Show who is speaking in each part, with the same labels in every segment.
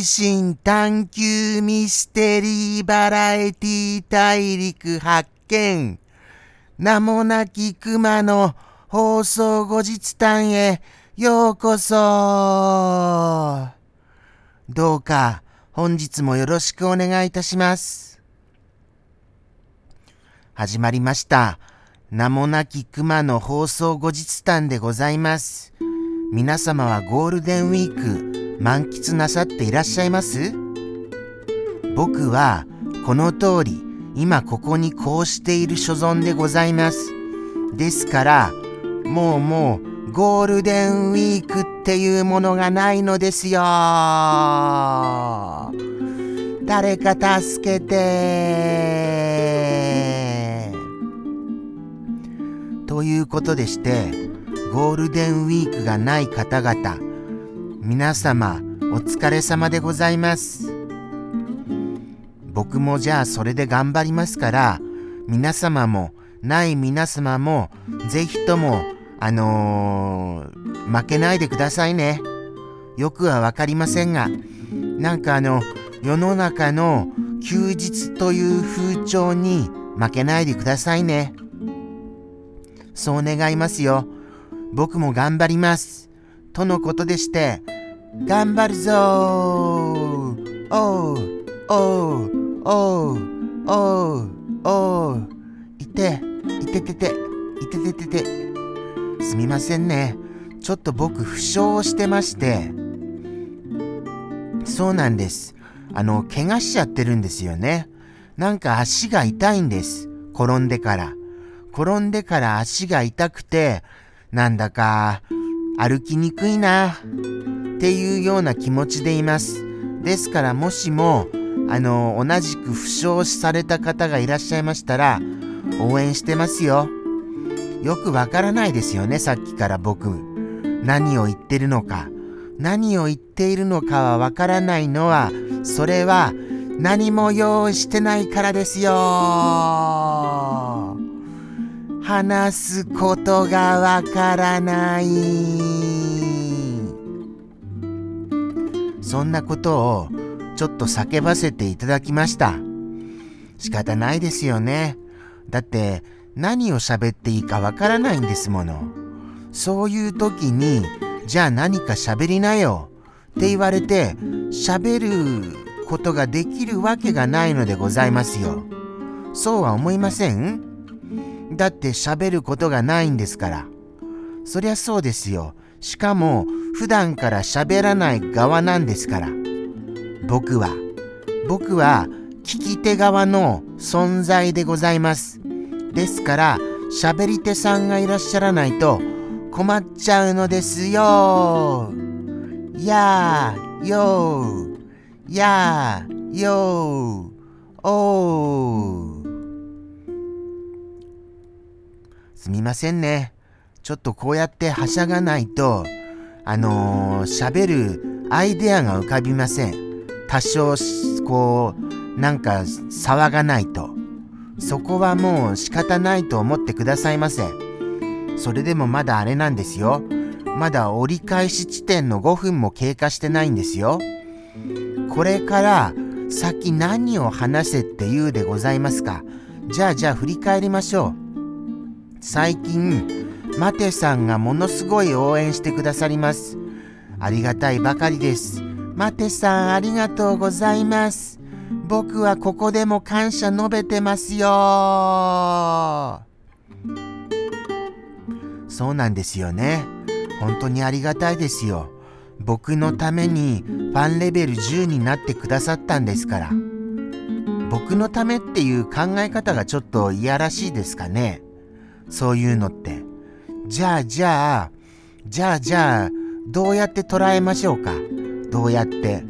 Speaker 1: 的好奇心探求ミステリーバラエティ大陸発見名もなき熊の放送後日談へようこそどうか本日もよろしくお願いいたします。始まりました。名もなき熊の放送後日談でございます。皆様はゴールデンウィーク満喫なさっていらっしゃいます？僕はこの通り今ここにこうしている所存でございます。ですからもうもうゴールデンウィークっていうものがないのですよ。誰か助けてということでしてゴールデンウィークがない方々、皆様お疲れ様でございます。僕もじゃあそれで頑張りますから、皆様も、ない皆様も、ぜひとも、あのー、負けないでくださいね。よくはわかりませんが、なんかあの、世の中の休日という風潮に負けないでくださいね。そう願いますよ。僕も頑張ります。とのことでして、頑張るぞーおう、おう、おう、おう、おう、いて、いててて、いてててて。すみませんね。ちょっと僕負傷をしてまして、そうなんです。あの、怪我しちゃってるんですよね。なんか足が痛いんです。転んでから。転んでから足が痛くて、なんだか歩きにくいなっていうような気持ちでいます。ですからもしもあの同じく負傷された方がいらっしゃいましたら応援してますよ。よくわからないですよねさっきから僕。何を言ってるのか。何を言っているのかはわからないのはそれは何も用意してないからですよ。話すことがわからない。そんなことをちょっと叫ばせていただきました。仕方ないですよね。だって何を喋っていいかわからないんですもの。そういう時に、じゃあ何か喋りなよって言われて喋ることができるわけがないのでございますよ。そうは思いません？だって喋ることがないんですから。そりゃそうですよ。しかも普段から喋らない側なんですから。僕は、僕は聞き手側の存在でございます。ですから喋り手さんがいらっしゃらないと困っちゃうのですよ。やーよーやーよーおーすみませんね。ちょっとこうやってはしゃがないと、あのー、喋るアイデアが浮かびません。多少、こう、なんか騒がないと。そこはもう仕方ないと思ってくださいませ。それでもまだあれなんですよ。まだ折り返し地点の5分も経過してないんですよ。これから先何を話せって言うでございますか。じゃあじゃあ振り返りましょう。最近、マテさんがものすごい応援してくださります。ありがたいばかりです。マテさんありがとうございます。僕はここでも感謝述べてますよ。そうなんですよね。本当にありがたいですよ。僕のためにファンレベル10になってくださったんですから。僕のためっていう考え方がちょっといやらしいですかね。そういうのって。じゃあじゃあ、じゃあじゃあ、どうやって捉えましょうか？どうやって。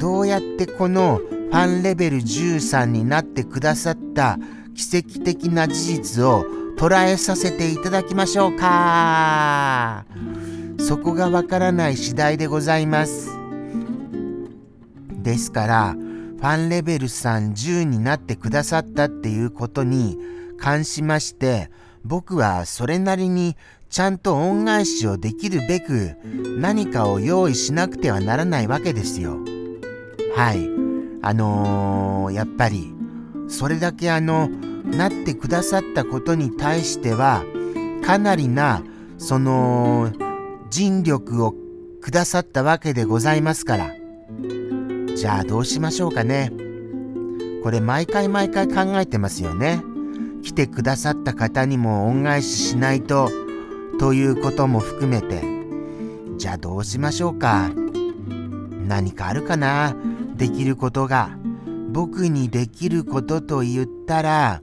Speaker 1: どうやってこのファンレベル13になってくださった奇跡的な事実を捉えさせていただきましょうか？そこがわからない次第でございます。ですから、ファンレベル3 10になってくださったっていうことに関しまして、僕はそれなりにちゃんと恩返しをできるべく何かを用意しなくてはならないわけですよ。はい。あのー、やっぱり、それだけあの、なってくださったことに対しては、かなりな、その、尽力をくださったわけでございますから。じゃあどうしましょうかね。これ毎回毎回考えてますよね。来てくださった方にも恩返ししないとということも含めてじゃあどうしましょうか？何かあるかな？できることが僕にできることと言ったら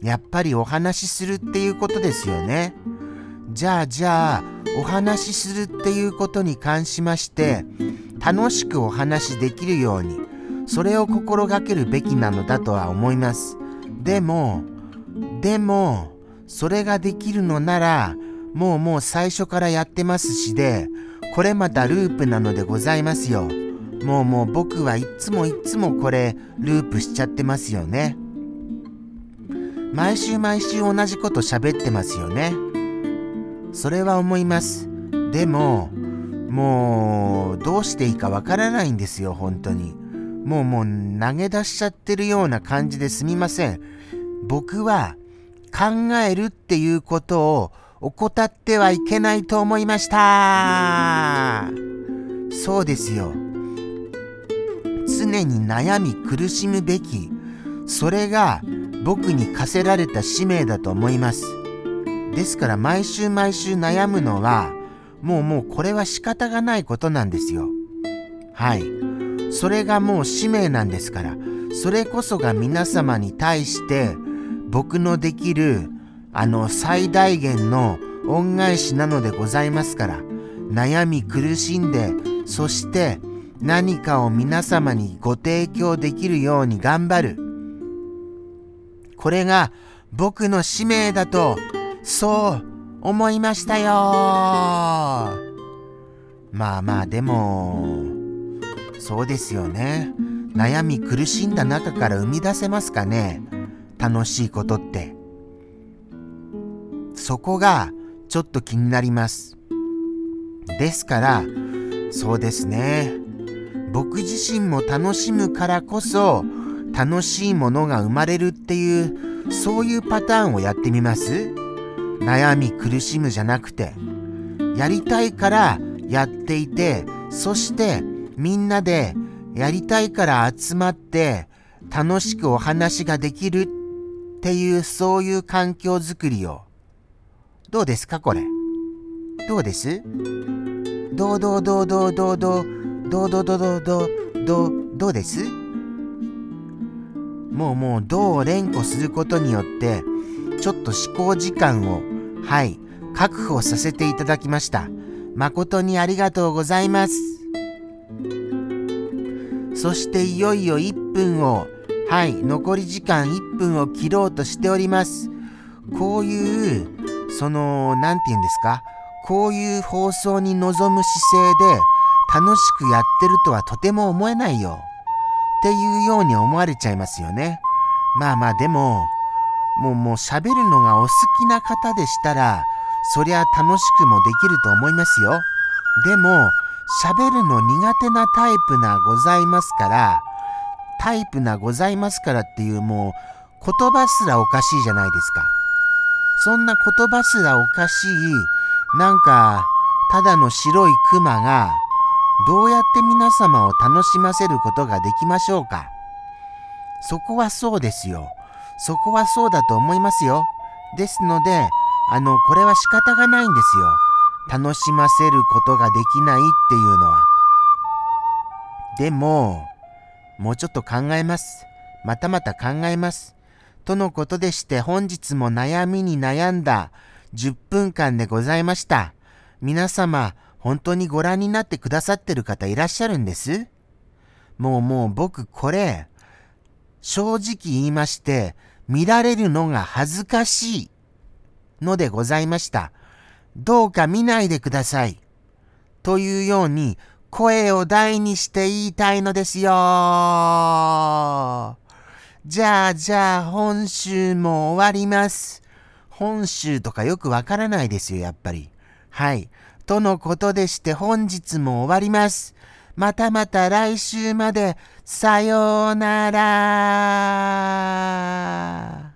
Speaker 1: やっぱりお話しするっていうことですよね。じゃあじゃあお話しするっていうことに関しまして楽しくお話しできるようにそれを心がけるべきなのだとは思います。でもでもそれができるのならもうもう最初からやってますしで、これまたループなのでございますよ。もうもう僕はいつもいつもこれループしちゃってますよね。毎週毎週同じこと喋ってますよね。それは思います。でも、もうどうしていいかわからないんですよ、本当に。もうもう投げ出しちゃってるような感じですみません。僕は考えるっていうことを怠ってはいけないと思いました。そうですよ。常に悩み苦しむべき、それが僕に課せられた使命だと思います。ですから毎週毎週悩むのは、もうもうこれは仕方がないことなんですよ。はい。それがもう使命なんですから、それこそが皆様に対して僕のできるあの最大限の恩返しなのでございますから悩み苦しんでそして何かを皆様にご提供できるように頑張る。これが僕の使命だとそう思いましたよ。まあまあでもそうですよね。悩み苦しんだ中から生み出せますかね。楽しいことって。そこがちょっと気になります。ですから、そうですね。僕自身も楽しむからこそ、楽しいものが生まれるっていう、そういうパターンをやってみます悩み苦しむじゃなくて、やりたいからやっていて、そしてみんなでやりたいから集まって楽しくお話ができるっていうそういう環境づくりをどうですかこれ？どうです？どうどうどうどうどうどう？どうどうどうどう？どうどうどうです？もうもうどうを連呼することによってちょっと思考時間をはい確保させていただきました。誠にありがとうございます。そしていよいよ1分をはい残り時間1分を切ろうとしております。こういうその、何て言うんですか、こういう放送に臨む姿勢で楽しくやってるとはとても思えないよ。っていうように思われちゃいますよね。まあまあでも、もうもう喋るのがお好きな方でしたら、そりゃ楽しくもできると思いますよ。でも、喋るの苦手なタイプなございますから、タイプなございますからっていうもう言葉すらおかしいじゃないですか。そんな言葉すらおかしい、なんか、ただの白いクマが、どうやって皆様を楽しませることができましょうかそこはそうですよ。そこはそうだと思いますよ。ですので、あの、これは仕方がないんですよ。楽しませることができないっていうのは。でも、もうちょっと考えます。またまた考えます。とのことでして本日も悩みに悩んだ10分間でございました。皆様、本当にご覧になってくださってる方いらっしゃるんです？もうもう僕これ、正直言いまして、見られるのが恥ずかしいのでございました。どうか見ないでください。というように声を大にして言いたいのですよ。じゃあじゃあ本州も終わります。本州とかよくわからないですよ、やっぱり。はい。とのことでして本日も終わります。またまた来週まで、さようなら。